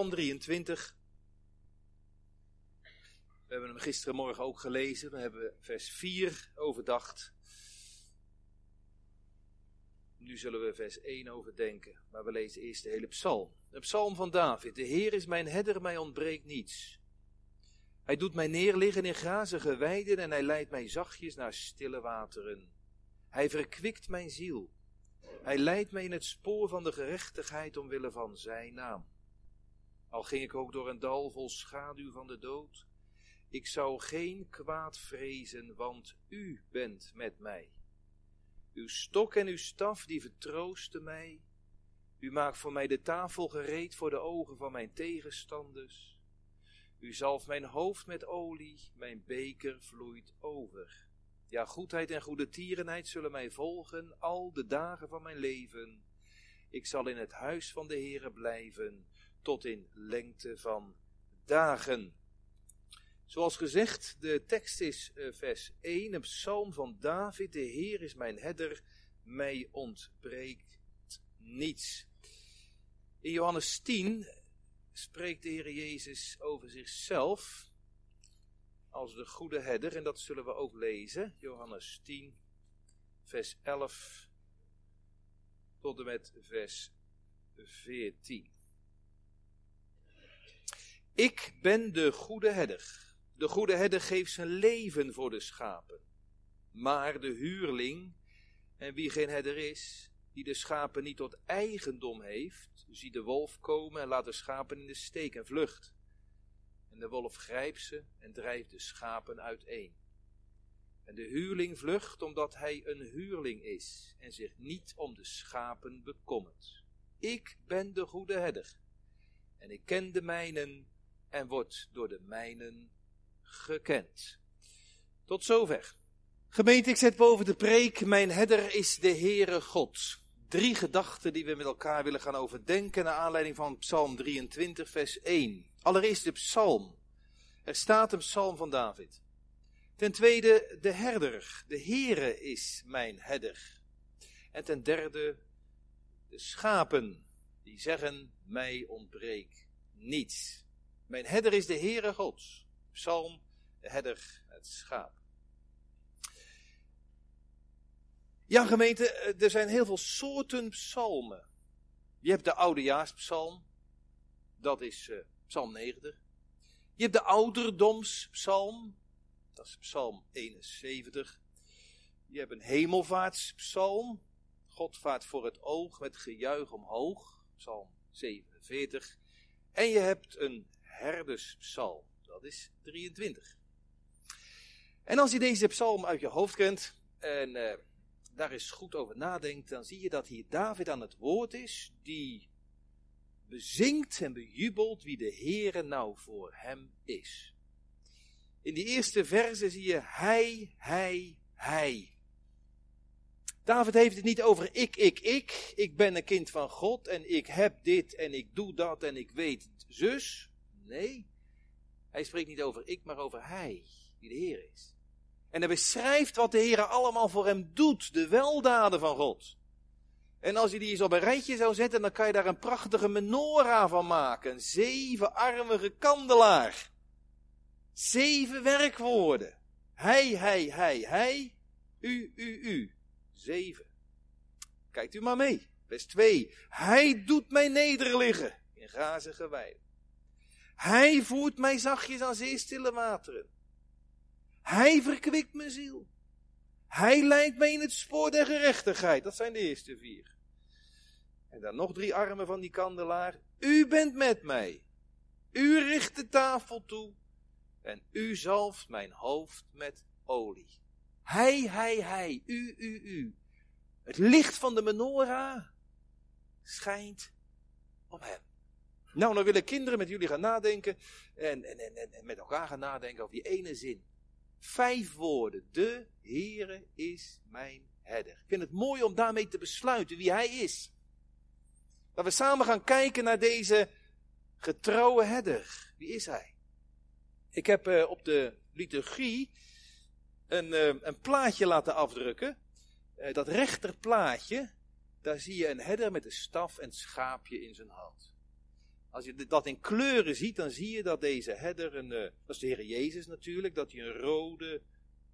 Psalm 23. We hebben hem gisterenmorgen ook gelezen. We hebben vers 4 overdacht. Nu zullen we vers 1 overdenken, maar we lezen eerst de hele psalm. De psalm van David. De Heer is mijn herder, mij ontbreekt niets. Hij doet mij neerliggen in grazige weiden en hij leidt mij zachtjes naar stille wateren. Hij verkwikt mijn ziel. Hij leidt mij in het spoor van de gerechtigheid omwille van zijn naam. Al ging ik ook door een dal vol schaduw van de dood, ik zou geen kwaad vrezen, want u bent met mij. Uw stok en uw staf, die vertroosten mij. U maakt voor mij de tafel gereed voor de ogen van mijn tegenstanders. U zalft mijn hoofd met olie, mijn beker vloeit over. Ja, goedheid en goede tierenheid zullen mij volgen al de dagen van mijn leven. Ik zal in het huis van de Heere blijven tot in lengte van dagen. Zoals gezegd, de tekst is uh, vers 1, een psalm van David. De Heer is mijn herder, mij ontbreekt niets. In Johannes 10 spreekt de Heer Jezus over zichzelf als de goede herder. En dat zullen we ook lezen. Johannes 10, vers 11 tot en met vers 14. Ik ben de goede herder. De goede herder geeft zijn leven voor de schapen. Maar de huurling, en wie geen herder is, die de schapen niet tot eigendom heeft, ziet de wolf komen en laat de schapen in de steek en vlucht. En de wolf grijpt ze en drijft de schapen uiteen. En de huurling vlucht omdat hij een huurling is en zich niet om de schapen bekommert. Ik ben de goede herder en ik ken de mijnen en word door de mijnen gekend. Tot zover. Gemeente, ik zet boven de preek, mijn herder is de Heere God. Drie gedachten die we met elkaar willen gaan overdenken naar aanleiding van Psalm 23, vers 1. Allereerst de psalm. Er staat een psalm van David. Ten tweede de herder. De Heere is mijn herder. En ten derde de schapen die zeggen mij ontbreekt niets. Mijn herder is de Heere God. Psalm, de herder, het schaap. Ja, gemeente, eh, er zijn heel veel soorten psalmen. Je hebt de oudejaarspsalm, dat is uh, psalm 90. Je hebt de ouderdomspsalm, dat is psalm 71. Je hebt een hemelvaartspsalm, God vaart voor het oog met gejuich omhoog, psalm 47. En je hebt een herderspsalm, dat is 23. En als je deze psalm uit je hoofd kent en uh, daar eens goed over nadenkt, dan zie je dat hier David aan het woord is, die bezingt en bejubelt wie de Heere nou voor hem is. In die eerste verse zie je hij, hij, hij. David heeft het niet over ik, ik, ik. Ik ben een kind van God en ik heb dit en ik doe dat en ik weet zus. Nee, hij spreekt niet over ik, maar over hij, die de Heer is. En hij beschrijft wat de Heer allemaal voor hem doet, de weldaden van God. En als je die eens op een rijtje zou zetten, dan kan je daar een prachtige menorah van maken. Een zevenarmige kandelaar. Zeven werkwoorden. Hij, hij, hij, hij. U, u, u. Zeven. Kijkt u maar mee. Vers 2. Hij doet mij nederliggen in grazige weiden. Hij voert mij zachtjes aan zeestille wateren. Hij verkwikt mijn ziel. Hij leidt mij in het spoor der gerechtigheid. Dat zijn de eerste vier. En dan nog drie armen van die kandelaar. U bent met mij. U richt de tafel toe. En u zalft mijn hoofd met olie. Hij, hij, hij. U, u, u. Het licht van de menorah schijnt op hem. Nou, dan willen kinderen met jullie gaan nadenken en, en, en, en met elkaar gaan nadenken over die ene zin. Vijf woorden. De Heere is mijn herder. Ik vind het mooi om daarmee te besluiten wie Hij is. Dat we samen gaan kijken naar deze getrouwe herder. Wie is Hij? Ik heb uh, op de liturgie een, uh, een plaatje laten afdrukken. Uh, dat rechterplaatje, daar zie je een herder met een staf en schaapje in zijn hand. Als je dat in kleuren ziet, dan zie je dat deze herder, een, uh, dat is de Heer Jezus natuurlijk, dat hij een rode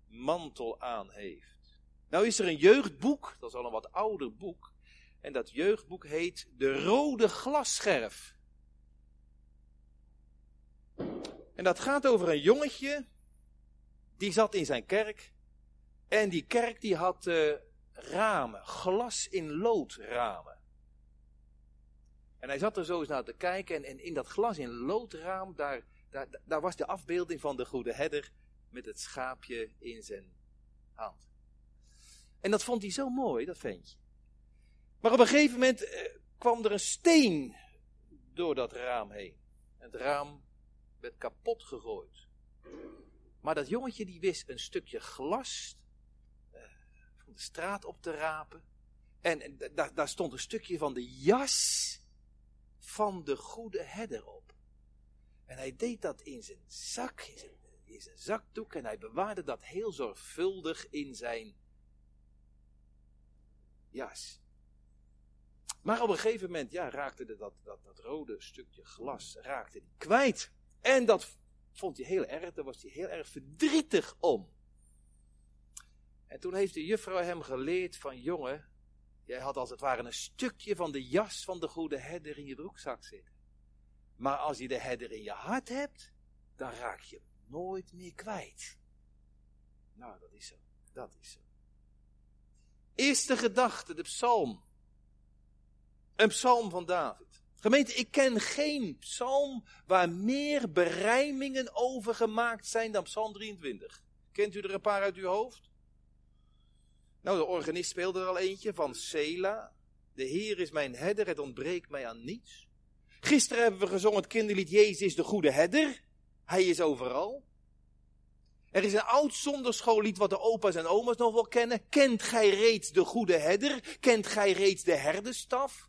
mantel aan heeft. Nou is er een jeugdboek, dat is al een wat ouder boek, en dat jeugdboek heet De Rode Glasscherf. En dat gaat over een jongetje, die zat in zijn kerk, en die kerk die had uh, ramen, glas in lood ramen. En hij zat er zo eens naar te kijken en, in dat glas in loodraam, daar, daar, daar was de afbeelding van de goede herder met het schaapje in zijn hand. En dat vond hij zo mooi, dat ventje. Maar op een gegeven moment eh, kwam er een steen door dat raam heen. Het raam werd kapot gegooid. Maar dat jongetje die wist een stukje glas eh, van de straat op te rapen. En, en daar, daar stond een stukje van de jas van de goede herder op. En hij deed dat in zijn zak, in zijn, zakdoek, en hij bewaarde dat heel zorgvuldig in zijn jas. Maar op een gegeven moment, ja, raakte de, dat, dat, dat rode stukje glas, raakte hij kwijt. En dat vond hij heel erg, daar was hij heel erg verdrietig om. En toen heeft de juffrouw hem geleerd van, jongen, Jij had als het ware een stukje van de jas van de goede herder in je broekzak zitten. Maar als je de herder in je hart hebt, dan raak je hem nooit meer kwijt. Nou, dat is zo. Dat is zo. Eerste gedachte, de psalm. Een psalm van David. Gemeente, ik ken geen psalm waar meer berijmingen over gemaakt zijn dan psalm 23. Kent u er een paar uit uw hoofd? Nou, de organist speelde er al eentje van Sela. De Heer is mijn herder, het ontbreekt mij aan niets. Gisteren hebben we gezongen het kinderlied Jezus is de goede herder. Hij is overal. Er is een oud zonderschoollied wat de opa's en oma's nog wel kennen. Kent gij reeds de goede herder? Kent gij reeds de herderstaf?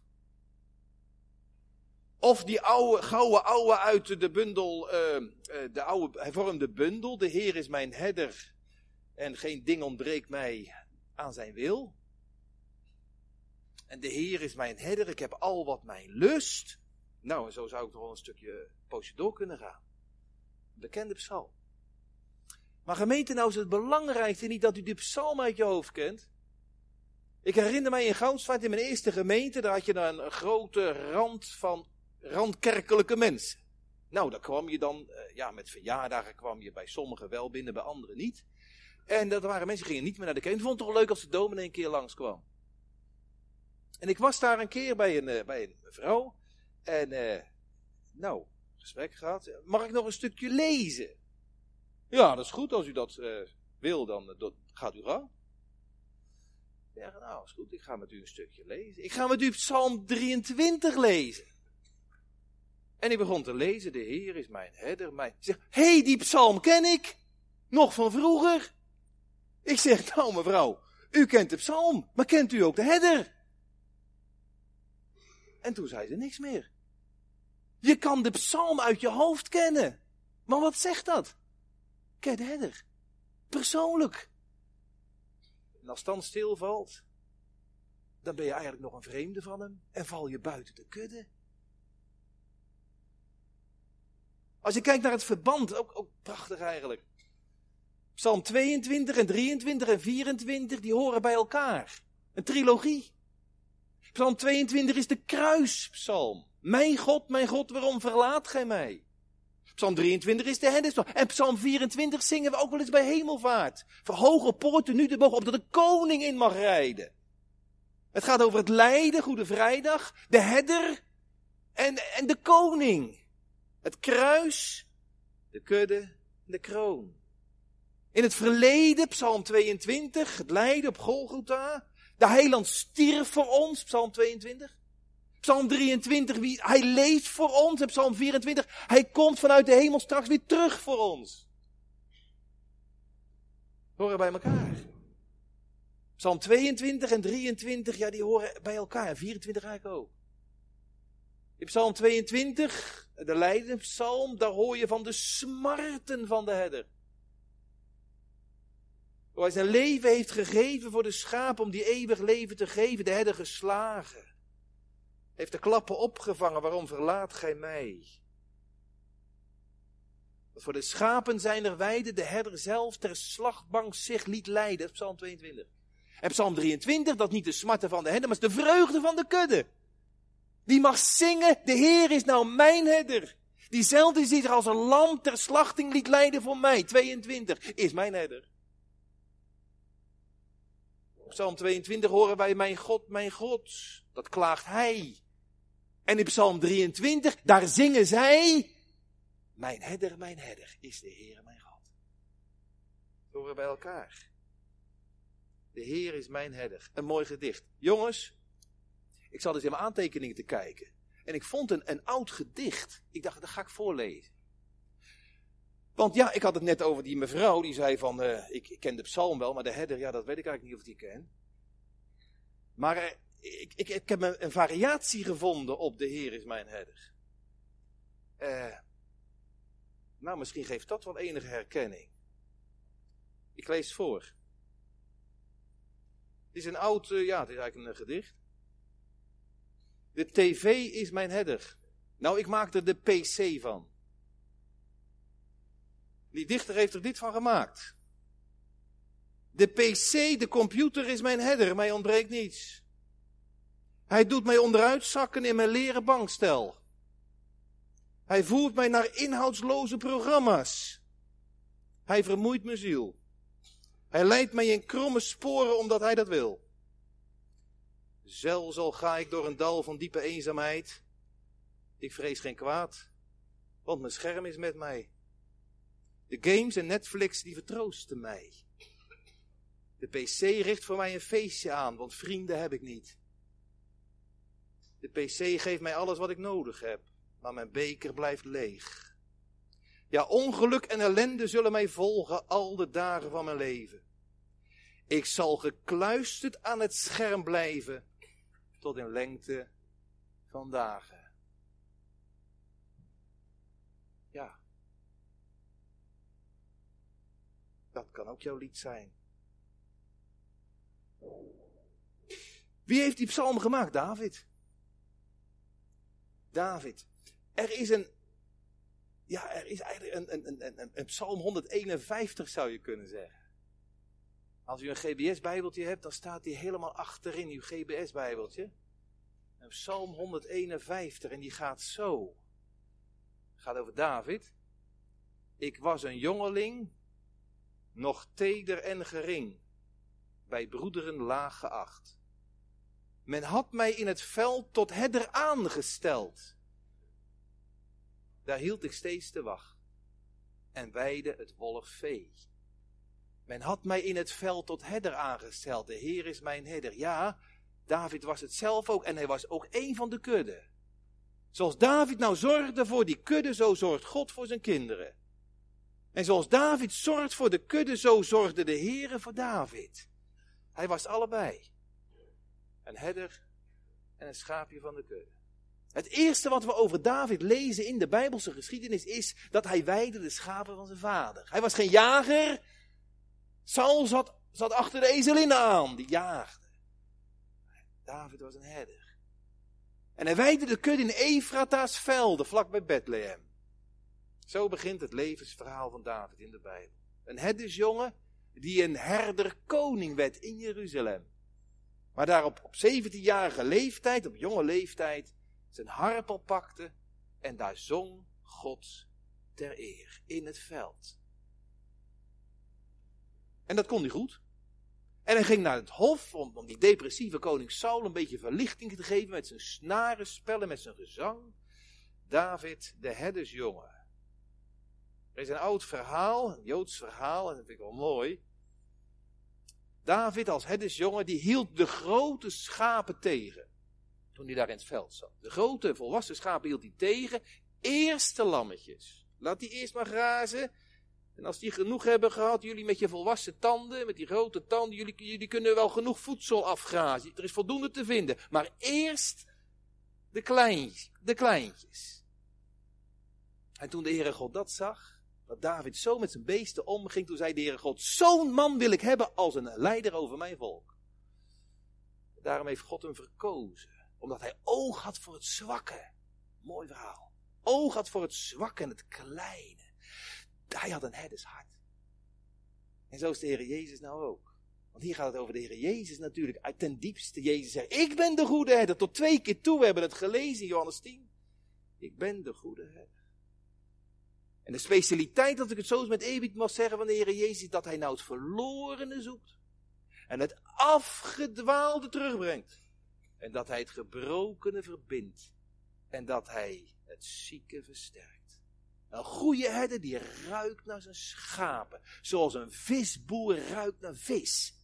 Of die oude, gouden oude uit de bundel, uh, de oude hervormde bundel. De Heer is mijn herder en geen ding ontbreekt mij aan zijn wil. En de Heer is mijn herder, ik heb al wat mij lust. Nou, en zo zou ik toch wel een stukje poosje door kunnen gaan. Bekende psalm. Maar gemeente, nou is het belangrijkste niet dat u die psalm uit je hoofd kent. Ik herinner mij in Goudsvaart in mijn eerste gemeente, daar had je dan een grote rand van randkerkelijke mensen. Nou, daar kwam je dan, eh, ja, met verjaardagen kwam je bij sommigen wel binnen, bij anderen niet. En dat waren mensen die gingen niet meer naar de kerk. Ik vond het toch leuk als de dominee een keer langskwam. En ik was daar een keer bij een, uh, bij een vrouw. En, uh, nou, gesprek gehad. Mag ik nog een stukje lezen? Ja, dat is goed. Als u dat uh, wil, dan gaat u gang. Ja, nou, is goed. Ik ga met u een stukje lezen. Ik ga met u Psalm 23 lezen. En ik begon te lezen. De Heer is mijn herder. Mijn... hé, hey, die psalm ken ik. Nog van vroeger. Ik zeg, nou mevrouw, u kent de psalm, maar kent u ook de herder? En toen zei ze niks meer. Je kan de psalm uit je hoofd kennen. Maar wat zegt dat? Ken de herder. Persoonlijk. En als dan stilvalt, dan ben je eigenlijk nog een vreemde van hem en val je buiten de kudde. Als je kijkt naar het verband, ook, ook prachtig eigenlijk. Psalm 22 en 23 en 24, die horen bij elkaar. Een trilogie. Psalm 22 is de kruispsalm. Mijn God, mijn God, waarom verlaat gij mij? Psalm 23 is de henderspsalm. En Psalm 24 zingen we ook wel eens bij hemelvaart. Verhoge poorten nu de boog op dat de koning in mag rijden. Het gaat over het lijden, Goede Vrijdag, de herder en, en de koning. Het kruis, de kudde, de kroon. In het verleden, Psalm 22, het lijden op Golgotha. De heiland stierf voor ons, Psalm 22. Psalm 23, wie, hij leeft voor ons. Psalm 24, hij komt vanuit de hemel straks weer terug voor ons. Horen bij elkaar. Psalm 22 en 23, ja, die horen bij elkaar. En 24 eigenlijk ook. In Psalm 22, de lijdenpsalm, daar hoor je van de smarten van de herder. Hoe hij zijn leven heeft gegeven voor de schaap om die eeuwig leven te geven. De herder geslagen. Heeft de klappen opgevangen, waarom verlaat gij mij? Voor de schapen zijn er weide, de herder zelf ter slagbank zich liet leiden. Psalm 22. En Psalm 23, dat niet de smarten van de herder, maar is de vreugde van de kudde. Die mag zingen, de Heer is nou mijn herder. Diezelfde die zich als een lam ter slachting liet leiden voor mij, 22, is mijn herder. Psalm 22 horen wij, mijn God, mijn God. Dat klaagt hij. En in Psalm 23, daar zingen zij, mijn herder, mijn herder, is de Heer mijn God. We horen bij elkaar. De Heer is mijn herder. Een mooi gedicht. Jongens, ik zat eens in mijn aantekeningen te kijken. En ik vond een, een oud gedicht. Ik dacht, dat ga ik voorlezen. Want ja, ik had het net over die mevrouw die zei van, uh, ik, ken de psalm wel, maar de herder, ja, dat weet ik eigenlijk niet of die ken. Maar uh, ik, ik, ik, heb een, variatie gevonden op de Heer is mijn herder. Uh, nou, misschien geeft dat wel enige herkenning. Ik lees voor. Het is een oud, ja, het is eigenlijk een gedicht. De tv is mijn herder. Nou, ik maak er de PC van. Die dichter heeft er dit van gemaakt. De PC, de computer is mijn herder, mij ontbreekt niets. Hij doet mij onderuit zakken in mijn leren bankstel. Hij voert mij naar inhoudsloze programma's. Hij vermoeit mijn ziel. Hij leidt mij in kromme sporen omdat hij dat wil. Zelfs al ga ik door een dal van diepe eenzaamheid, ik vrees geen kwaad, want mijn scherm is met mij. De games en Netflix die vertroosten mij. De PC richt voor mij een feestje aan, want vrienden heb ik niet. De PC geeft mij alles wat ik nodig heb, maar mijn beker blijft leeg. Ja, ongeluk en ellende zullen mij volgen al de dagen van mijn leven. Ik zal gekluisterd aan het scherm blijven tot in lengte van dagen. Ja. Dat kan ook jouw lied zijn. Wie heeft die psalm gemaakt? David. David. Er is een, ja, er is eigenlijk een, een, een, een, psalm 151 zou je kunnen zeggen. Als u een GBS-bijbeltje hebt, dan staat die helemaal achterin, uw GBS-bijbeltje. Een Psalm 151, en die gaat zo. Het gaat over David. Ik was een jongeling, nog teder en gering, bij broederen laag geacht. Men had mij in het veld tot herder aangesteld. Daar hield ik steeds de wacht en weide het wollig vee. Men had mij in het veld tot herder aangesteld. De Heer is mijn herder. Ja, David was het zelf ook en hij was ook een van de kudde. Zoals David nou zorgde voor die kudde, zo zorgt God voor zijn kinderen. En zoals David zorgt voor de kudde, zo zorgde de Heer voor David. Hij was allebei. Een herder en een schaapje van de kudde. Het eerste wat we over David lezen in de Bijbelse geschiedenis is dat hij weide de schapen van zijn vader. Hij was geen jager, Saul zat, zat achter de ezelinnen aan, die jaagde. David was een herder. En hij weide de kudde in Efrata's velden, vlak bij Bethlehem. Zo begint het levensverhaal van David in de Bijbel. Een herdersjongen die een herder koning werd in Jeruzalem. Maar daarop op 17-jarige leeftijd, op jonge leeftijd, zijn harp pakte en daar zong God ter eer in het veld. En dat kon hij goed. En hij ging naar het hof om, om die depressieve koning Saul een beetje verlichting te geven met zijn snarenspellen, met zijn gezang. David, de herdersjongen. Er is een oud verhaal, een Joods verhaal, en dat vind ik wel mooi. David als herdersjongen, die hield de grote schapen tegen. Toen hij daar in het veld zat. De grote volwassen schapen hield hij tegen. Eerste lammetjes. Laat die eerst maar grazen. En als die genoeg hebben gehad, jullie met je volwassen tanden, met die grote tanden, jullie, jullie kunnen wel genoeg voedsel afgrazen. Er is voldoende te vinden. Maar eerst de. De kleintjes. En toen de Heere God dat zag, dat David zo met zijn beesten omging, toen zei de Heere God, zo'n man wil ik hebben als een leider over mijn volk. Daarom heeft God hem verkozen. Omdat hij oog had voor het zwakke. Mooi verhaal. Oog had voor het zwakke en het kleine. Hij had een herdershart. En zo is de Heer Jezus nou ook. Want hier gaat het over de Heer Jezus natuurlijk. Uit ten diepste Jezus zegt, ik ben de goede herder. Tot twee keer toe, we hebben het gelezen in Johannes 10. Ik ben de goede herder. En de specialiteit, dat ik het zo eens met eerbied mag zeggen van de Heer Jezus, dat hij nou het verlorene zoekt. En het afgedwaalde terugbrengt. En dat hij het gebrokene verbindt. En dat hij het zieke versterkt. Een goede herder die ruikt naar zijn schapen. Zoals een visboer ruikt naar vis.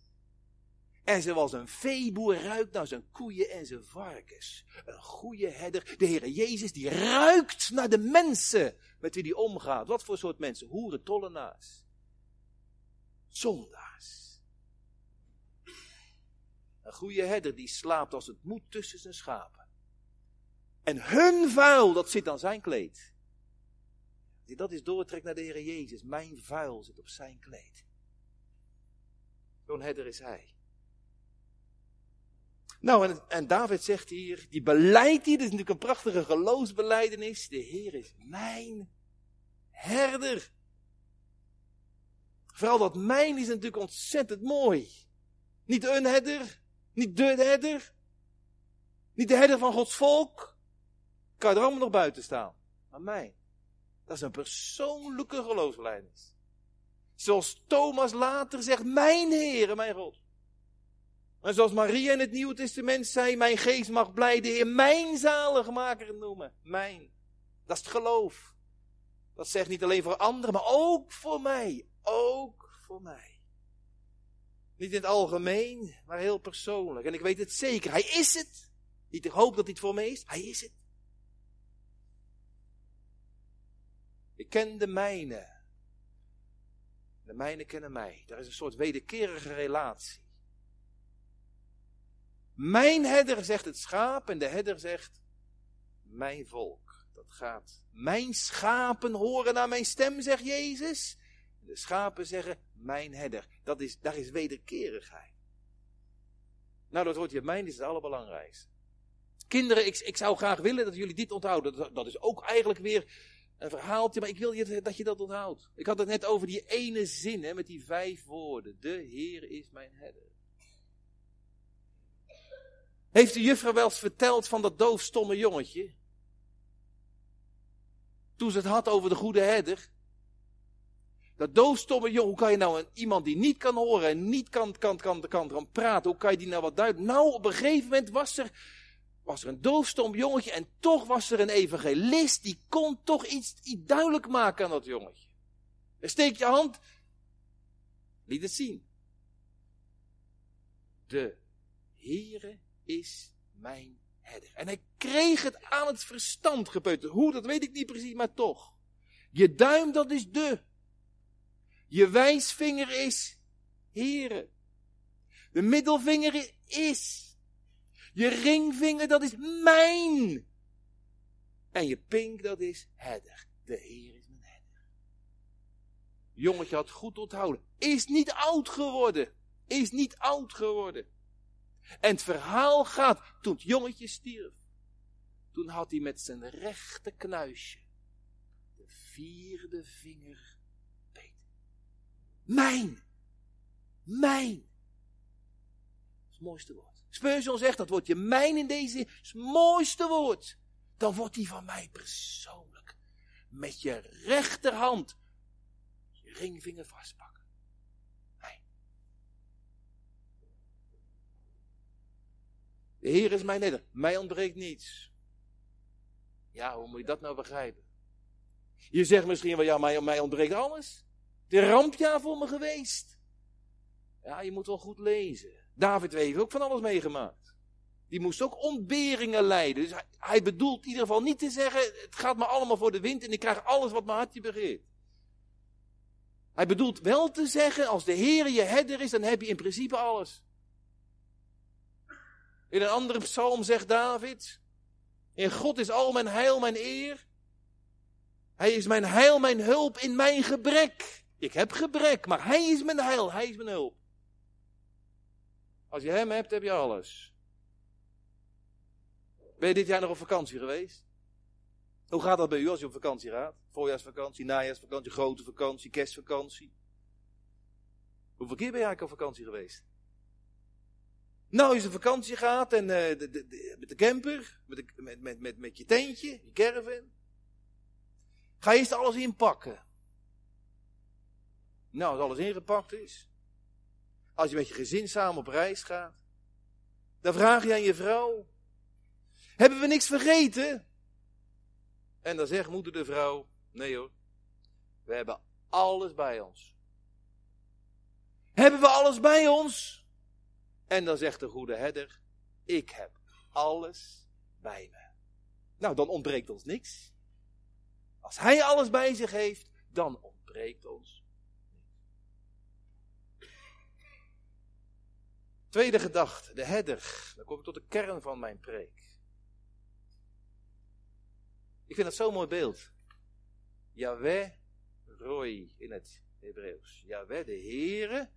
En zoals een veeboer ruikt naar zijn koeien en zijn varkens. Een goede herder, de Heer Jezus, die ruikt naar de mensen met wie hij omgaat. Wat voor soort mensen? Hoeren, tollenaars. Zondaars. Een goede herder die slaapt als het moet tussen zijn schapen. En hun vuil, dat zit aan zijn kleed. Dat is doortrek naar de Heer Jezus. Mijn vuil zit op zijn kleed. Zo'n herder is hij. Nou, en, en, David zegt hier, die beleidt hier, is natuurlijk een prachtige geloofsbeleidenis. De Heer is mijn herder. Vooral dat mijn is natuurlijk ontzettend mooi. Niet een herder, niet de herder, niet de herder van Gods volk. Kan er allemaal nog buiten staan. Maar mij. Dat is een persoonlijke geloofsbelijdenis. Zoals Thomas later zegt, mijn Heer mijn God. En zoals Maria in het Nieuwe Testament zei, mijn geest mag blij de Heer mijn zaligmaker noemen. Mijn. Dat is het geloof. Dat zegt niet alleen voor anderen, maar ook voor mij. Ook voor mij. Niet in het algemeen, maar heel persoonlijk. En ik weet het zeker. Hij is het. Niet ik hoop dat hij het voor mij is. Hij is het. Ik ken de mijne. De mijne kennen mij. Daar is een soort wederkerige relatie. Mijn herder zegt het schaap en de herder zegt mijn volk. Dat gaat. Mijn schapen horen naar mijn stem, zegt Jezus. De schapen zeggen mijn herder. Dat is, daar is wederkerigheid. Nou, dat woordje mijn is het allerbelangrijkste. Kinderen, ik, ik zou graag willen dat jullie dit onthouden. Dat, dat is ook eigenlijk weer een verhaaltje, maar ik wil je, dat je dat onthoudt. Ik had het net over die ene zin hè, met die vijf woorden. De Heer is mijn herder. Heeft de juffrouw wel eens verteld van dat doofstomme jongetje? Toen ze het had over de goede herder. Dat doofstomme jongen, hoe kan je nou een, iemand die niet kan horen en niet kan, kan, kan, kan, kan praten, hoe kan je die nou wat duiden? Nou, op een gegeven moment was er, was er een doofstom jongetje en toch was er een evangelist die kon toch iets, iets duidelijk maken aan dat jongetje. En steek je hand, liet het zien. De Heere is mijn herder. En hij kreeg het aan het verstand gepeuterd. Hoe, dat weet ik niet precies, maar toch. Je duim, dat is de. Je wijsvinger is Here. De middelvinger is. Je ringvinger, dat is mijn. En je pink, dat is herder. De Heer is mijn herder. Jongetje had goed onthouden. Is niet oud geworden. Is niet oud geworden. En het verhaal gaat, toen het jongetje stierf, toen had hij met zijn rechte knuisje de vierde vinger beet. Mijn! Mijn! Dat is het mooiste woord. Spurgeon zegt dat woordje mijn in deze is het mooiste woord. Dan wordt die van mij persoonlijk. Met je rechterhand je ringvinger vastpakken. De Heer is mijn neder. Mij ontbreekt niets. Ja, hoe moet je dat nou begrijpen? Je zegt misschien wel, ja, maar mij ontbreekt alles. De rampjaar voor me geweest. Ja, je moet wel goed lezen. David heeft ook van alles meegemaakt. Die moest ook ontberingen lijden. Dus hij, hij, bedoelt in ieder geval niet te zeggen, het gaat me allemaal voor de wind en ik krijg alles wat mijn hartje begeert. Hij bedoelt wel te zeggen, als de Heer je herder is, dan heb je in principe alles. In een andere psalm zegt David: In God is al mijn heil, mijn eer. Hij is mijn heil, mijn hulp in mijn gebrek. Ik heb gebrek, maar Hij is mijn heil, Hij is mijn hulp. Als je Hem hebt, heb je alles. Ben je dit jaar nog op vakantie geweest? Hoe gaat dat bij u als je op vakantie gaat? Voorjaarsvakantie, najaarsvakantie, grote vakantie, kerstvakantie. Hoeveel keer ben je eigenlijk op vakantie geweest? Nou, als je op vakantie gaat en uh, de, de, met de camper, met, de, met, met, met, met je tentje, je caravan. Ga eerst alles inpakken. Nou, als alles ingepakt is. Als je met je gezin samen op reis gaat. Dan vraag je aan je vrouw. Hebben we niks vergeten? En dan zegt moeder de vrouw. Nee hoor. We hebben alles bij ons. Hebben we alles bij ons? En dan zegt de goede herder. Ik heb alles bij me. Nou, dan ontbreekt ons niks. Als hij alles bij zich heeft, dan ontbreekt ons Tweede gedachte, de herder. Dan kom ik tot de kern van mijn preek. Ik vind dat zo'n mooi beeld. Yahweh Roy in het Hebreeuws. Yahweh, de Heere,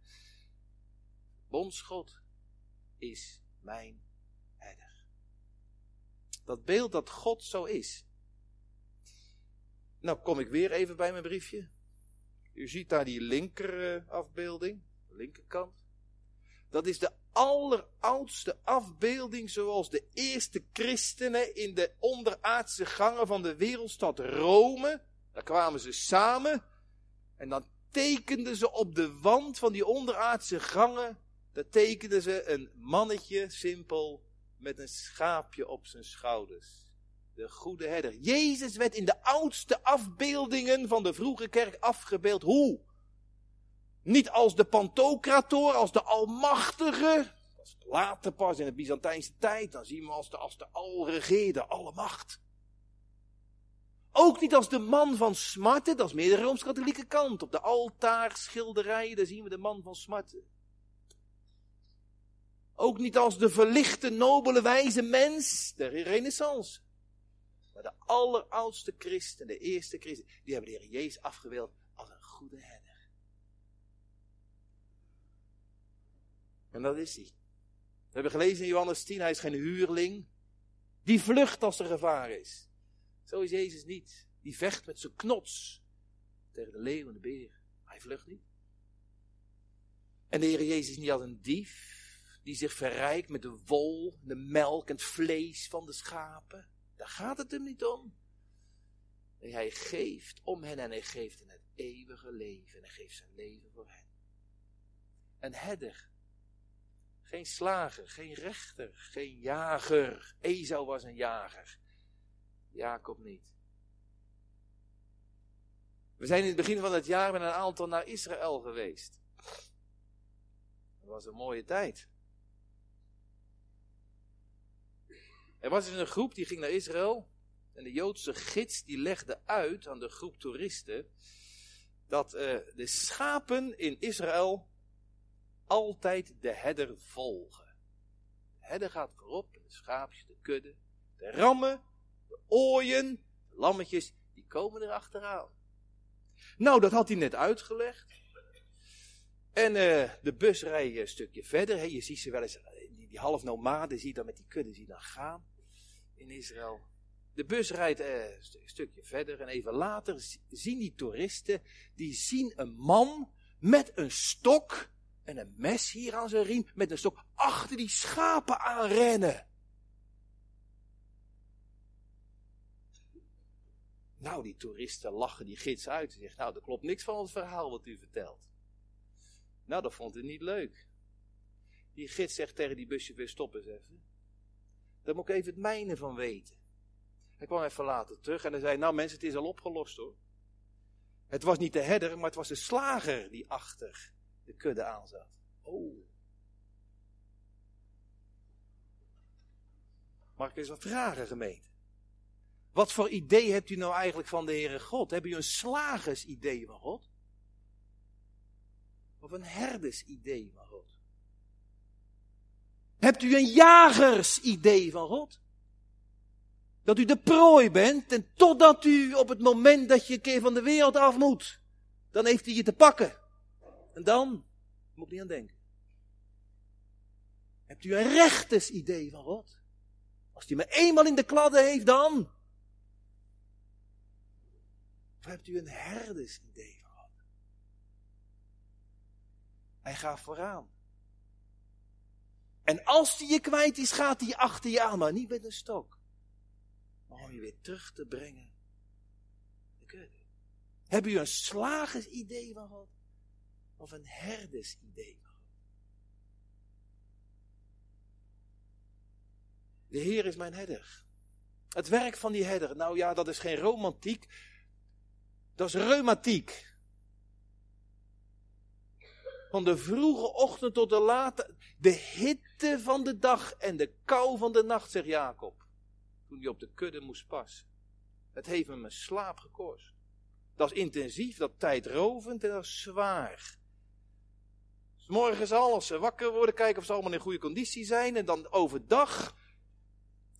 bondsgod, is mijn herder. Dat beeld dat God zo is. Nou kom ik weer even bij mijn briefje. U ziet daar die linker eh, afbeelding, linkerkant. Dat is de alleroudste afbeelding zoals de eerste christenen in de onderaardse gangen van de wereldstad Rome. Daar kwamen ze samen en dan tekenden ze op de wand van die onderaardse gangen, daar tekenden ze een mannetje simpel met een schaapje op zijn schouders. De goede herder. Jezus werd in de oudste afbeeldingen van de vroege kerk afgebeeld. Hoe? Niet als de Pantocrator, als de Almachtige. Dat later pas in de Byzantijnse tijd. Dan zien we als de, als de alle macht. Ook niet als de man van smarten, dat is meer de Rooms-Katholieke kant. Op de altaarschilderijen, daar zien we de man van smarten. Ook niet als de verlichte, nobele, wijze mens, de renaissance. Maar de alleroudste christen, de eerste christen, die hebben de Heer Jezus afgebeeld als een goede herder. En dat is hij. We hebben gelezen in Johannes 10, hij is geen huurling. Die vlucht als er gevaar is. Zo is Jezus niet. Die vecht met zijn knots tegen de leeuw en de beer. Hij vlucht niet. En de Heer Jezus is niet als een dief die zich verrijkt met de wol, de melk en het vlees van de schapen. Daar gaat het hem niet om. Hij geeft om hen en hij geeft hen het eeuwige leven. En hij geeft zijn leven voor hen. Een herder geen slager, geen rechter, geen jager. Esau was een jager. Jacob niet. We zijn in het begin van het jaar met een aantal naar Israël geweest. Dat was een mooie tijd. Er was dus een groep die ging naar Israël. En de Joodse gids die legde uit aan de groep toeristen dat uh, de schapen in Israël altijd de herder volgen. De herder gaat voorop, de schaapjes, de kudde, de rammen, de ooien, de lammetjes, die komen er achteraan. Nou, dat had hij net uitgelegd. En uh, de bus rijdt een stukje verder. Je ziet ze wel eens, eh, die, die half nomaden, zie je dan met die kudde zie dan gaan in Israël. De bus rijdt uh, een stukje verder en even later zien die toeristen, die zien een man met een stok en een mes hier aan zijn riem met een stok achter die schapen aanrennen. Nou, die toeristen lachen die gids uit en zeggen, nou, er klopt niks van het verhaal wat u vertelt. Nou, dat vond hij niet leuk. Die gids zegt tegen die buschauffeur, stop eens even. Daar moet ik even het mijne van weten. Hij kwam even later terug en hij zei, nou mensen, het is al opgelost hoor. Het was niet de herder, maar het was de slager die achter de kudde aanzat. Oh. Mag ik eens wat vragen, gemeente? Wat voor idee hebt u nou eigenlijk van de Heere God? Heb u een slagersidee van God? Of een herdersidee van God? Hebt u een jagersidee van God? Dat u de prooi bent en totdat u op het moment dat je een keer van de wereld af moet, dan heeft hij je te pakken. En dan moet ik niet aan denken. Hebt u een rechters idee van God? Als hij me eenmaal in de kladden heeft, dan. Of hebt u een herdersidee gehad? Hij gaat vooraan. En als hij je kwijt is, gaat hij achter je aan, maar niet met een stok. Maar om je weer terug te brengen. De kudde. Heb u een slagersidee van gehad? Of een herdersidee van God? De Heer is mijn herder. Het werk van die herder, nou ja, dat is geen romantiek. Dat is reumatiek. Van de vroege ochtend tot de late, de hitte van de dag en de kou van de nacht, zegt Jacob. Toen hij op de kudde moest passen. Het heeft me mijn slaap gekost. Dat is intensief, dat tijdrovend en dat is zwaar. Dus morgens al, als ze wakker worden, kijken of ze allemaal in goede conditie zijn. En dan overdag,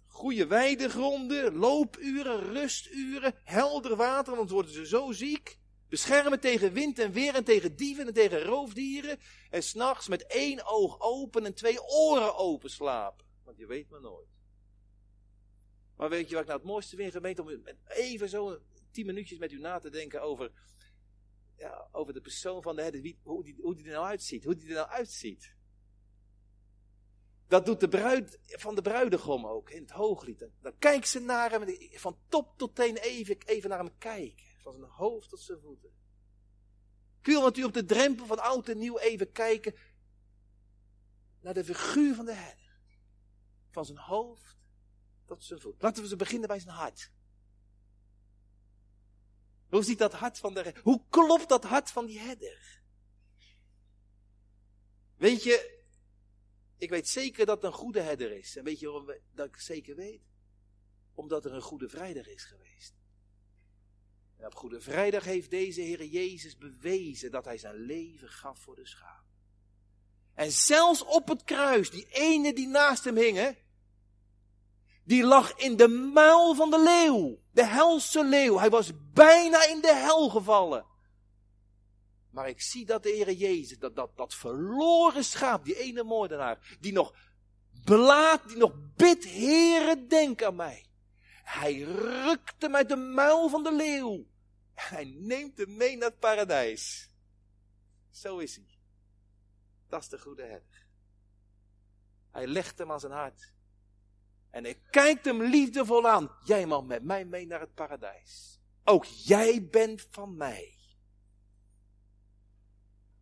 goede weidegronden, loopuren, rusturen, helder water, want worden ze zo ziek. Beschermen tegen wind en weer en tegen dieven en tegen roofdieren. En s'nachts met één oog open en twee oren open slapen. Want je weet maar nooit. Maar weet je wat ik nou het mooiste vind, gemeente, om even zo tien minuutjes met u na te denken over, ja, over de persoon van de herder, wie, hoe, die, hoe die er nou uitziet. Hoe die er nou uitziet. Dat doet de bruid van de bruidegom ook in het hooglied. Dan, kijkt ze naar hem, van top tot teen even, even naar hem kijken. Van zijn hoofd tot zijn voeten. Ik wil u op de drempel van oud en nieuw even kijken naar de figuur van de herder. Van zijn hoofd tot zijn voet. Laten we ze beginnen bij zijn hart. Hoe ziet dat hart van de Hoe klopt dat hart van die herder? Weet je, ik weet zeker dat het een goede herder is. En weet je waarom dat ik zeker weet? Omdat er een goede vrijdag is geweest. En op Goede Vrijdag heeft deze Heer Jezus bewezen dat hij zijn leven gaf voor de schaap. En zelfs op het kruis, die ene die naast hem hing, die lag in de muil van de leeuw. De helse leeuw. Hij was bijna in de hel gevallen. Maar ik zie dat de Heer Jezus, dat, dat, dat verloren schaap, die ene moordenaar, die nog blaat, die nog bidt, Heere, denk aan mij. Hij rukt hem uit de muil van de leeuw. Hij neemt hem mee naar het paradijs. Zo is hij. Dat is de goede herder. Hij legt hem aan zijn hart. En hij kijkt hem liefdevol aan. Jij mag met mij mee naar het paradijs. Ook jij bent van mij.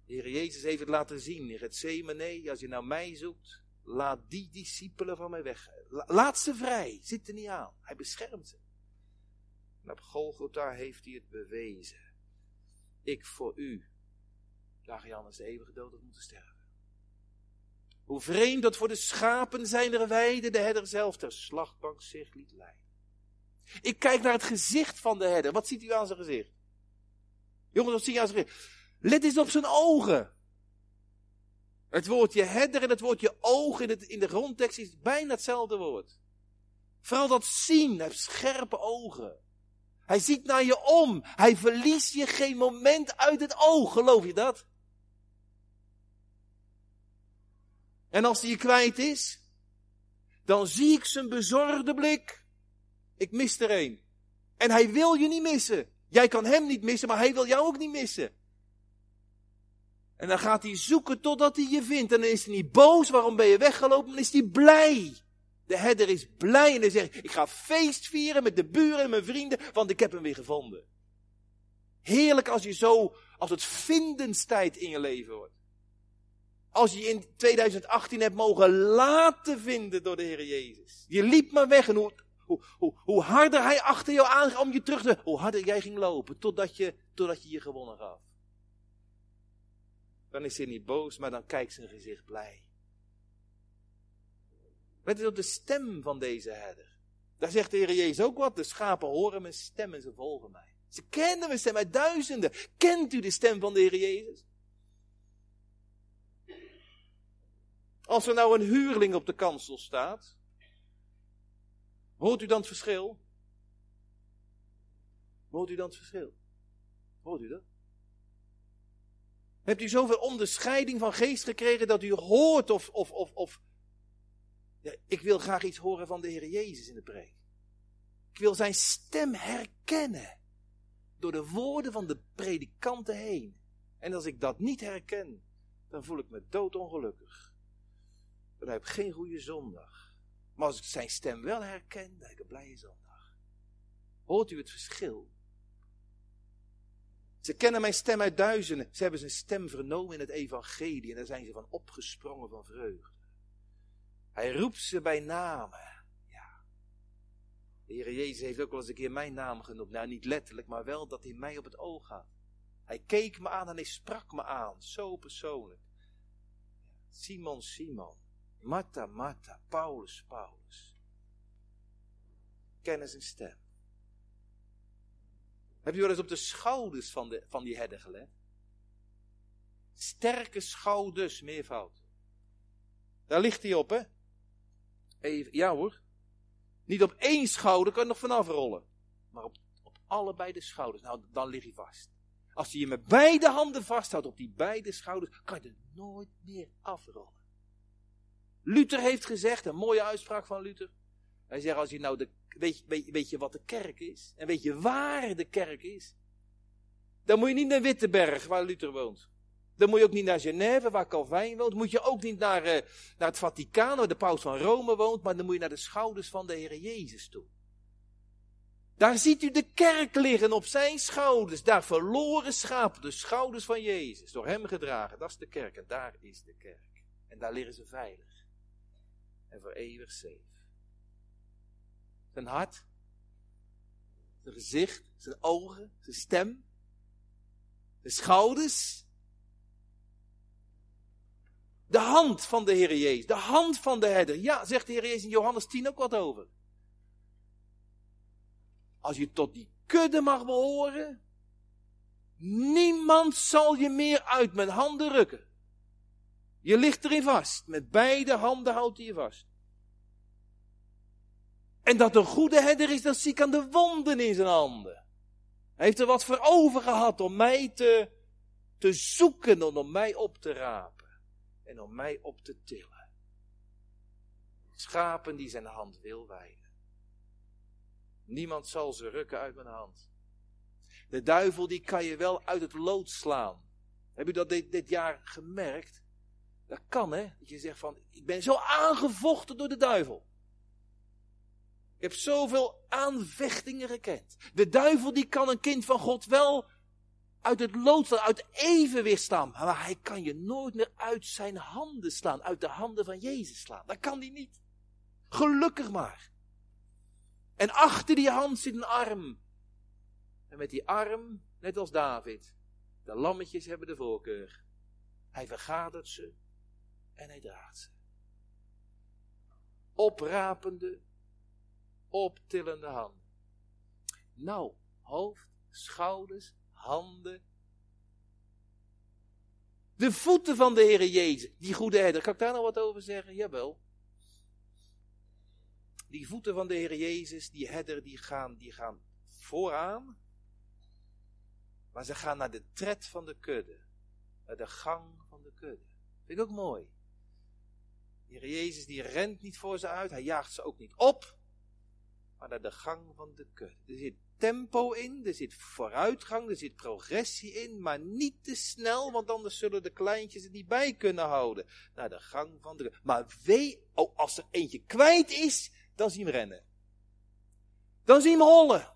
De Heer Jezus heeft het laten zien in het Gethsemane. Als je naar mij zoekt, laat die discipelen van mij weg. Laat ze vrij. Zit er niet aan. Hij beschermt ze. En op Golgotha heeft hij het bewezen. Ik voor u. Daar je anders de eeuwige dood had moeten sterven. Hoe vreemd dat voor de schapen zijn er weide de herder zelf ter slachtbank zich liet leiden. Ik kijk naar het gezicht van de herder. Wat ziet u aan zijn gezicht? Jongens, wat zie je aan zijn gezicht? Let eens op zijn ogen. Het woordje herder en het woordje oog in, het, in de grondtekst is bijna hetzelfde woord. Vooral dat zien, hij heeft scherpe ogen. Hij ziet naar je om. Hij verliest je geen moment uit het oog, geloof je dat? En als hij je kwijt is, dan zie ik zijn bezorgde blik. Ik mis er een. En hij wil je niet missen. Jij kan hem niet missen, maar hij wil jou ook niet missen. En dan gaat hij zoeken totdat hij je vindt. En dan is hij niet boos, waarom ben je weggelopen? Dan is hij blij. De herder is blij en hij zegt, ik ga feest vieren met de buren en mijn vrienden, want ik heb hem weer gevonden. Heerlijk als je zo, als het vindenstijd in je leven wordt. Als je in 2018 hebt mogen laten vinden door de Heer Jezus. Je liep maar weg en hoe, hoe, hoe, hoe harder hij achter jou aan om je terug te, hoe harder jij ging lopen, totdat je, totdat je je gewonnen gaf. Dan is hij niet boos, maar dan kijkt zijn gezicht blij. Let eens op de stem van deze herder. Daar zegt de Heer Jezus ook wat. De schapen horen mijn stem en ze volgen mij. Ze kennen mijn stem uit duizenden. Kent u de stem van de Heer Jezus? Als er nou een huurling op de kansel staat, hoort u dan het verschil? Hoort u dan het verschil? Hoort u dat? Hebt u zoveel onderscheiding van geest gekregen dat u hoort of, of, of, of Ja, ik wil graag iets horen van de Heer Jezus in de preek. Ik wil zijn stem herkennen. Door de woorden van de predikanten heen. En als ik dat niet herken, dan voel ik me doodongelukkig. Dan heb ik geen goede zondag. Maar als ik zijn stem wel herken, dan heb ik een blije zondag. Hoort u het verschil? Ze kennen mijn stem uit duizenden. Ze hebben zijn stem vernomen in het evangelie en daar zijn ze van opgesprongen van vreugde. Hij roept ze bij namen. Ja. De Heer Jezus heeft ook wel eens een keer mijn naam genoemd. Nou, niet letterlijk, maar wel dat hij mij op het oog had. Hij keek me aan en hij sprak me aan. Zo persoonlijk. Simon, Simon. Martha, Martha. Paulus, Paulus. Kennen zijn stem. Heb je wel eens op de schouders van, de, van die herder gelet? Sterke schouders, meervoud. Daar ligt hij op, hè? Even, ja hoor. Niet op één schouder kan je nog vanaf rollen. Maar op, op allebei de schouders. Nou, dan lig je vast. Als je je met beide handen vasthoudt op die beide schouders, kan je er nooit meer afrollen. Luther heeft gezegd, een mooie uitspraak van Luther. Hij zegt, als je nou de, weet, weet, je wat de kerk is? En weet je waar de kerk is? Dan moet je niet naar Wittenberg, waar Luther woont. Dan moet je ook niet naar Genève, waar Calvijn woont. Moet je ook niet naar, uh, naar het Vaticaan, waar de paus van Rome woont. Maar dan moet je naar de schouders van de Heer Jezus toe. Daar ziet u de kerk liggen op zijn schouders. Daar verloren schapen, de schouders van Jezus. Door hem gedragen. Dat is de kerk. En daar is de kerk. En daar liggen ze veilig. En voor eeuwig safe. Zijn hart. Zijn gezicht. Zijn ogen. Zijn stem. De schouders. De hand van de Heer Jezus. De hand van de herder. Ja, zegt de Heer Jezus in Johannes 10 ook wat over. Als je tot die kudde mag behoren, niemand zal je meer uit mijn handen rukken. Je ligt erin vast. Met beide handen houdt hij je vast. En dat een goede herder is, dat zie ik aan de wonden in zijn handen. Hij heeft er wat voor over gehad om mij te, te zoeken en om mij op te rapen. En om mij op te tillen. Schapen die zijn hand wil wijden. Niemand zal ze rukken uit mijn hand. De duivel die kan je wel uit het lood slaan. Heb u dat dit, dit jaar gemerkt? Dat kan hè, dat je zegt van, ik ben zo aangevochten door de duivel. Heb zoveel aanvechtingen gekend. De duivel die kan een kind van God wel uit het lood uit evenwicht staan. Maar hij kan je nooit meer uit zijn handen slaan, uit de handen van Jezus slaan. Dat kan hij niet. Gelukkig maar. En achter die hand zit een arm. En met die arm, net als David, de lammetjes hebben de voorkeur. Hij vergadert ze en hij draagt ze. Oprapende, optillende handen. Nou, hoofd, schouders, handen. De voeten van de Heer Jezus, die goede herder. Kan ik daar nog wat over zeggen? Jawel. Die voeten van de Heer Jezus, die herder, die gaan, die gaan vooraan. Maar ze gaan naar de tred van de kudde. Naar de gang van de kudde. Vind ik ook mooi. De Heer Jezus die rent niet voor ze uit. Hij jaagt ze ook niet op. Maar naar de gang van de kudde. Er zit tempo in, er zit vooruitgang, er zit progressie in, maar niet te snel, want anders zullen de kleintjes het niet bij kunnen houden. Naar de gang van de. Maar wee, oh, als er eentje kwijt is, dan zie je hem rennen. Dan zie je hem rollen.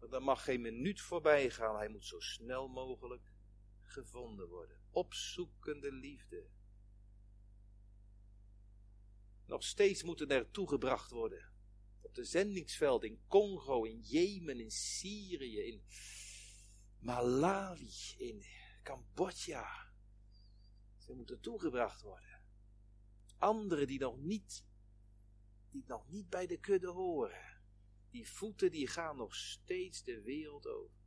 Maar dan mag geen minuut voorbij gaan, hij moet zo snel mogelijk gevonden worden. Opzoekende liefde. Nog steeds moeten er toegebracht worden op de zendingsveld in Congo, in Jemen, in Syrië, in Malawi, in Cambodja. Ze moeten toegebracht worden. Anderen die nog niet, die nog niet bij de kudde horen. Die voeten die gaan nog steeds de wereld over.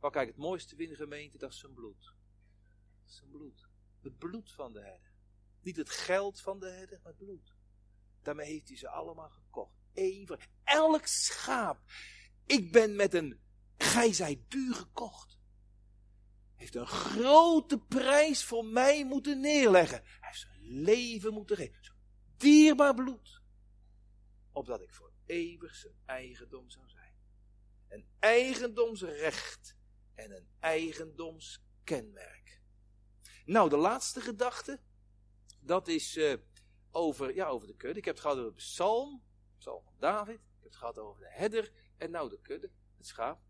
Maar kijk, het mooiste in gemeente, dat is zijn bloed. Dat is zijn bloed. Het bloed van de herder. Niet het geld van de herder, maar het bloed. Daarmee heeft hij ze allemaal gekocht even. Elk schaap. Ik ben met een, gij zijt duur gekocht. Heeft een grote prijs voor mij moeten neerleggen. Hij heeft zijn leven moeten geven. Dierbaar bloed. Opdat ik voor eeuwig zijn eigendom zou zijn. Een eigendomsrecht en een eigendomskenmerk. Nou, de laatste gedachte, dat is uh, over, ja, over de kudde. Ik heb het gehad over de psalm, psalm van David. Ik heb het gehad over de herder en nou de kudde, het schaap.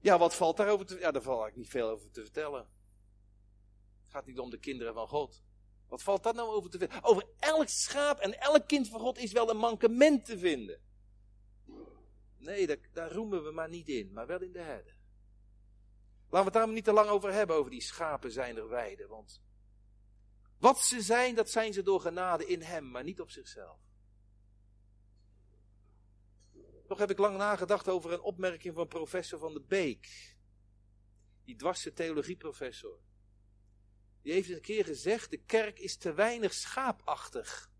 Ja, wat valt daarover te Ja, daar valt eigenlijk niet veel over te vertellen. Het gaat niet om de kinderen van God. Wat valt dat nou over te vinden? Over elk schaap en elk kind van God is wel een mankement te vinden. Nee, daar, daar roemen we maar niet in, maar wel in de herder. Laten we het daar niet te lang over hebben, over die schapen zijn er weiden. Want wat ze zijn, dat zijn ze door genade in hem, maar niet op zichzelf. Toch heb ik lang nagedacht over een opmerking van professor Van de Beek. Die dwarse theologieprofessor. Die heeft een keer gezegd, de kerk is te weinig schaapachtig.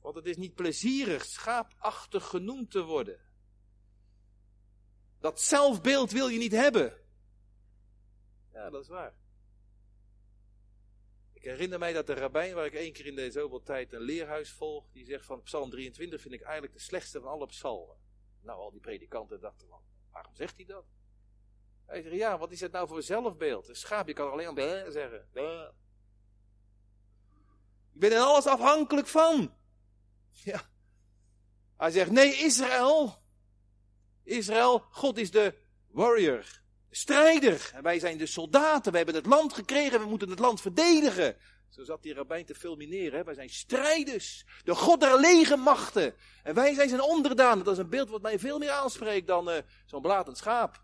Want het is niet plezierig schaapachtig genoemd te worden. Dat zelfbeeld wil je niet hebben. Ja, dat is waar. Ik herinner mij dat de rabbijn, waar ik één keer in de zoveel tijd een leerhuis volg, die zegt van Psalm 23 vind ik eigenlijk de slechtste van alle psalmen. Nou, al die predikanten dachten waarom zegt hij dat? Hij zegt, ja, wat is het nou voor zelfbeeld? Een schaap, je kan alleen maar zeggen. Ik ben in alles afhankelijk van. Ja. Hij zegt, nee, Israël. Israël, God is de warrior strijder. Wij zijn de soldaten. We hebben het land gekregen. We moeten het land verdedigen. Zo zat die rabbijn te fulmineren. Wij zijn strijders. De God der legermachten. En wij zijn zijn onderdanen. Dat is een beeld wat mij veel meer aanspreekt dan uh, zo'n blatend schaap.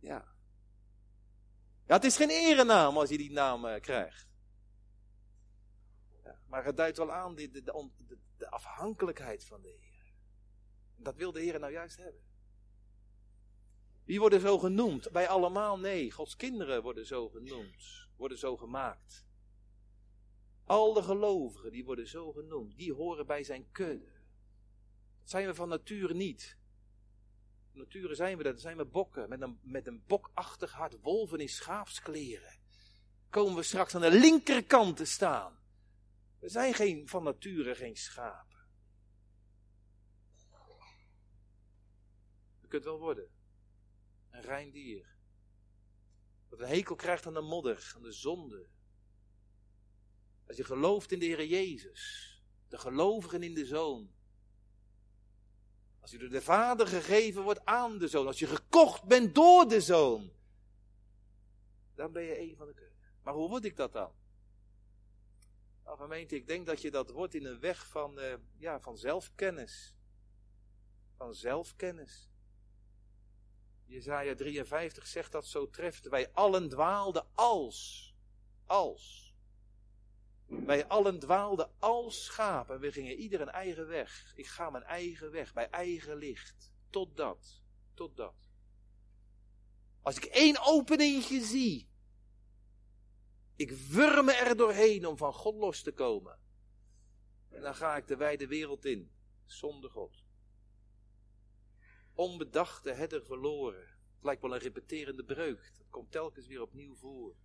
Ja. Ja, het is geen erenaam als je die naam uh, krijgt. Maar het duidt wel aan de, de, de, de afhankelijkheid van de Heer. Dat wil de Heer nou juist hebben. Wie worden zo genoemd? Wij allemaal? Nee, Gods kinderen worden zo genoemd, worden zo gemaakt. Al de gelovigen, die worden zo genoemd, die horen bij zijn kudde. Dat zijn we van nature niet. Van zijn we dat, zijn we bokken, met een, met een bokachtig hart, wolven in schaapskleren. Komen we straks aan de linkerkant te staan. We zijn geen, van nature geen schapen. Je kunt wel worden. Een rein dier. Dat een hekel krijgt aan de modder, aan de zonde. Als je gelooft in de Heer Jezus, de gelovigen in de Zoon. Als je door de Vader gegeven wordt aan de Zoon. Als je gekocht bent door de Zoon. Dan ben je een van de keuken. Maar hoe word ik dat dan? Nou, gemeente, ik denk dat je dat wordt in een weg van, uh, ja, van zelfkennis. Van zelfkennis. Jezaja 53 zegt dat zo treft. Wij allen dwaalden als. Als. Wij allen dwaalden als schapen. We gingen ieder een eigen weg. Ik ga mijn eigen weg, bij eigen licht. Totdat. Totdat. Als ik één openingje zie. Ik wurm er doorheen om van God los te komen. En dan ga ik de wijde wereld in. Zonder God onbedachte herder verloren. Het lijkt wel een repeterende breuk. Dat komt telkens weer opnieuw voor.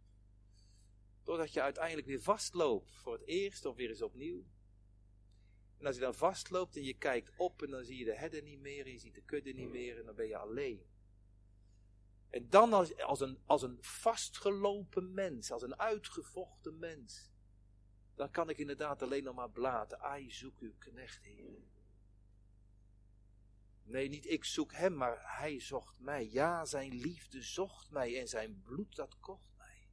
Totdat je uiteindelijk weer vastloopt. Voor het eerst of weer eens opnieuw. En als je dan vastloopt en je kijkt op en dan zie je de herder niet meer. En je ziet de kudde niet meer en dan ben je alleen. En dan als, als, een, als een vastgelopen mens, als een uitgevochten mens. Dan kan ik inderdaad alleen nog maar blaten. Ai, zoek uw knecht, Heer. Nee, niet ik zoek hem, maar hij zocht mij. Ja, zijn liefde zocht mij en zijn bloed dat kocht mij.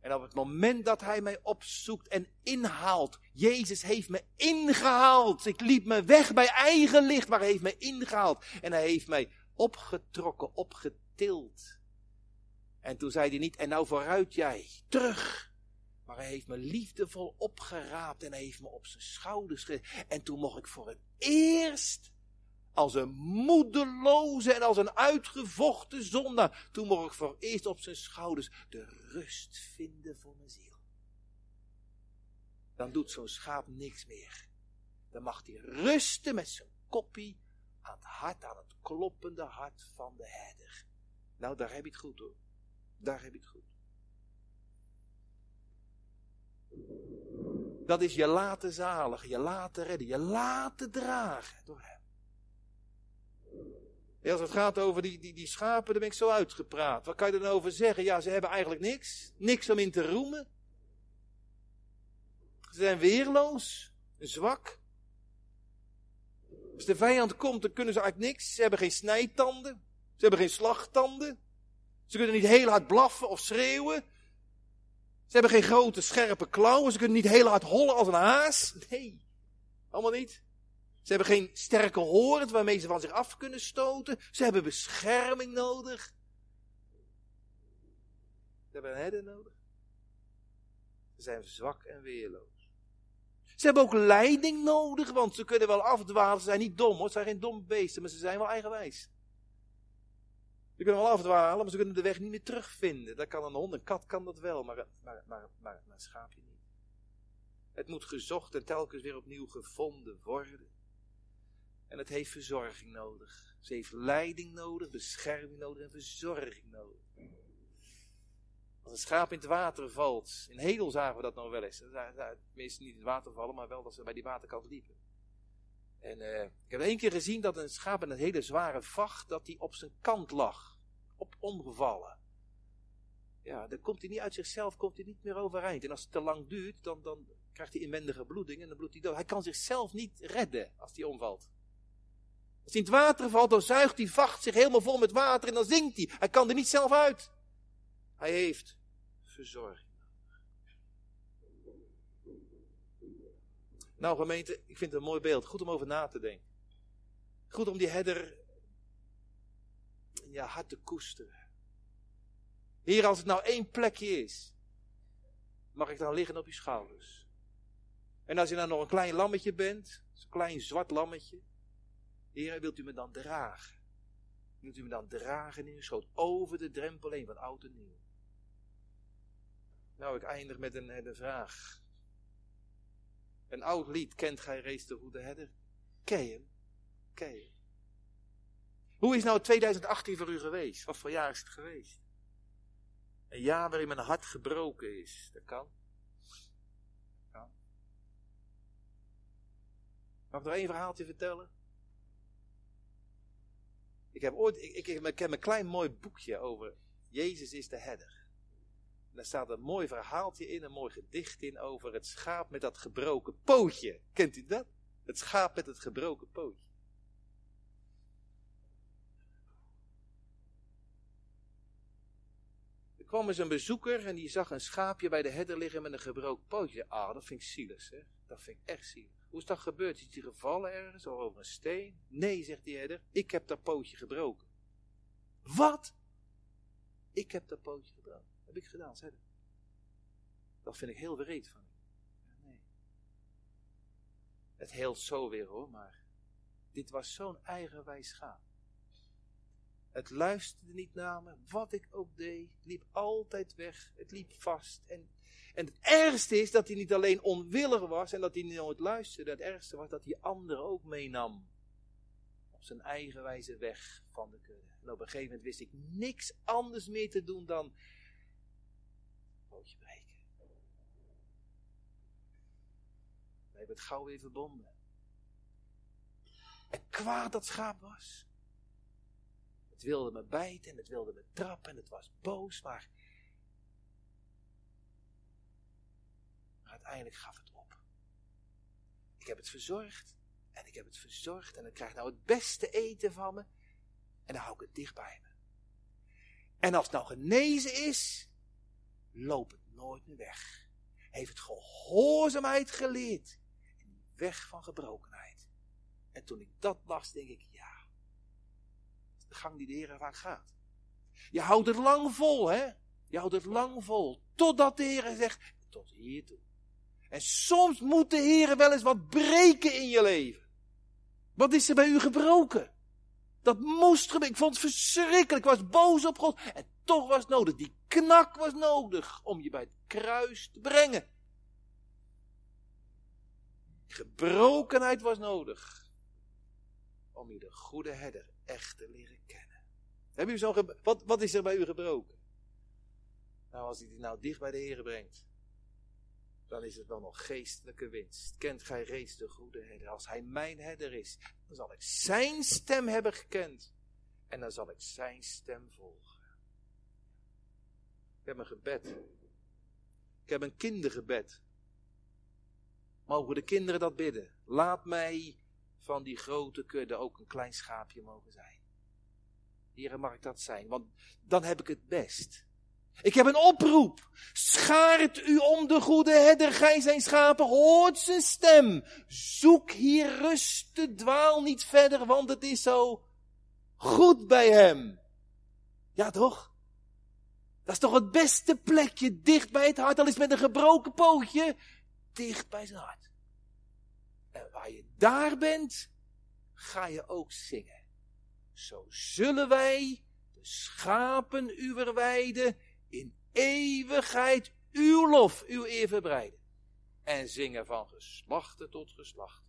En op het moment dat hij mij opzoekt en inhaalt, Jezus heeft me ingehaald. Ik liep me weg bij eigen licht, maar hij heeft me ingehaald. En hij heeft mij opgetrokken, opgetild. En toen zei hij niet, en nou vooruit jij, terug. Maar hij heeft me liefdevol opgeraapt en hij heeft me op zijn schouders ge... En toen mocht ik voor het eerst als een moedeloze en als een uitgevochten zondaar. Toen mocht ik voor eerst op zijn schouders de rust vinden voor mijn ziel. Dan doet zo'n schaap niks meer. Dan mag hij rusten met zijn koppie aan het hart, aan het kloppende hart van de herder. Nou, daar heb je het goed hoor. Daar heb je het goed. Dat is je laten zaligen, je laten redden, je laten dragen door hem. Als het gaat over die, die, die schapen, daar ben ik zo uitgepraat. Wat kan je er nou over zeggen? Ja, ze hebben eigenlijk niks. Niks om in te roemen. Ze zijn weerloos, zwak. Als de vijand komt, dan kunnen ze eigenlijk niks. Ze hebben geen snijtanden. Ze hebben geen slagtanden. Ze kunnen niet heel hard blaffen of schreeuwen. Ze hebben geen grote scherpe klauwen. Ze kunnen niet heel hard hollen als een haas. Nee, allemaal niet. Ze hebben geen sterke hoorn waarmee ze van zich af kunnen stoten. Ze hebben bescherming nodig. Ze hebben een herder nodig. Ze zijn zwak en weerloos. Ze hebben ook leiding nodig, want ze kunnen wel afdwalen. Ze zijn niet dom hoor, ze zijn geen domme beesten, maar ze zijn wel eigenwijs. Ze kunnen wel afdwalen, maar ze kunnen de weg niet meer terugvinden. Dat kan een hond, een kat kan dat wel, maar, maar, maar, maar, een schaapje niet. Het moet gezocht en telkens weer opnieuw gevonden worden. En het heeft verzorging nodig. Ze heeft leiding nodig, bescherming nodig en verzorging nodig. Als een schaap in het water valt. In Hedel zagen we dat nog wel eens. Tenminste niet in het water vallen, maar wel dat ze bij die waterkant liepen. En uh, ik heb één keer gezien dat een schaap in een hele zware vacht, dat hij op zijn kant lag. Op omgevallen. Ja, dan komt hij niet uit zichzelf, komt hij niet meer overeind. En als het te lang duurt, dan, dan krijgt hij inwendige bloeding en dan bloedt hij dood. Hij kan zichzelf niet redden als hij omvalt. Als hij in het water valt, dan zuigt die vacht zich helemaal vol met water en dan zinkt hij. Hij kan er niet zelf uit. Hij heeft verzorging Nou gemeente, ik vind het een mooi beeld. Goed om over na te denken. Goed om die herder in je hart te koesteren. Hier, als het nou één plekje is, mag ik dan liggen op je schouders. En als je nou nog een klein lammetje bent, zo'n klein zwart lammetje, Heer, wilt u me dan dragen? Wilt u me dan dragen in uw schoot, over de drempel heen van oud en nieuw? Nou, ik eindig met een, een vraag. Een oud lied, kent gij reeds de goede herder? Ken je? Ken? Hoe is nou 2018 voor u geweest? Wat voor jaar is het geweest? Een jaar waarin mijn hart gebroken is. Dat kan. kan. Mag ik nog één verhaaltje vertellen? Ik heb ooit, ik, ik, heb een klein mooi boekje over Jezus is de herder. En daar staat een mooi verhaaltje in, een mooi gedicht in over het schaap met dat gebroken pootje. Kent u dat? Het schaap met het gebroken pootje. Er kwam eens een bezoeker en die zag een schaapje bij de herder liggen met een gebroken pootje. Ah, dat vind ik zielig, hè? Dat vind ik echt zielig. Hoe is dat gebeurd? Is hij gevallen ergens of over een steen? Nee, zegt die herder, ik heb dat pootje gebroken. Wat? Ik heb dat pootje gebroken heb ik gedaan, zei Dat vind ik heel bereid van nee. Het heelt zo weer hoor, maar dit was zo'n eigenwijs schaap. Het luisterde niet naar me, wat ik ook deed, het liep altijd weg, het liep vast. En, en het ergste is dat hij niet alleen onwillig was en dat hij nooit luisterde, het ergste was dat hij anderen ook meenam. Op zijn eigenwijze weg van de kudde. En op een gegeven moment wist ik niks anders meer te doen dan pootje breken. We hebben het gauw weer verbonden. En kwaad dat schaap was. Het wilde me bijten en het wilde me trappen en het was boos, maar, maar uiteindelijk gaf het op. Ik heb het verzorgd en ik heb het verzorgd en ik krijg nou het beste eten van me en dan hou ik het dicht bij me. En als het nou genezen is, loop het nooit meer weg. Heeft het gehoorzaamheid geleerd. Die weg van gebrokenheid. En toen ik dat las, denk ik. Gang die de Heer vaak gaat. Je houdt het lang vol, hè? Je houdt het lang vol. Totdat de Heer zegt, tot hier toe. En soms moet de Heer wel eens wat breken in je leven. Wat is er bij u gebroken? Dat moest gebeuren. Ik vond het verschrikkelijk. Ik was boos op God. En toch was het nodig. Die knak was nodig om je bij het kruis te brengen. Gebrokenheid was nodig om je de goede herder echt te leren kennen. Hebben u zo wat, wat is er bij u gebroken? Nou, als hij die nou dicht bij de Heer brengt, dan is het wel nog geestelijke winst. Kent gij reeds de goede herder? Als hij mijn herder is, dan zal ik zijn stem hebben gekend. En dan zal ik zijn stem volgen. Ik heb een gebed. Ik heb een kindergebed. Mogen de kinderen dat bidden? Laat mij van die grote kudde ook een klein schaapje mogen zijn. Heren, mag ik dat zijn? Want dan heb ik het best. Ik heb een oproep. Schaart u om de goede herder, gij zijn schapen, hoort zijn stem. Zoek hier rust, dwaal niet verder, want het is zo goed bij hem. Ja, toch? Dat is toch het beste plekje, dicht bij het hart, al is met een gebroken pootje, dicht bij zijn hart. En waar je daar bent, ga je ook zingen. Zo zullen wij, de schapen uw weide, in eeuwigheid uw lof, uw eer verbreiden. En zingen van geslachten tot geslachten.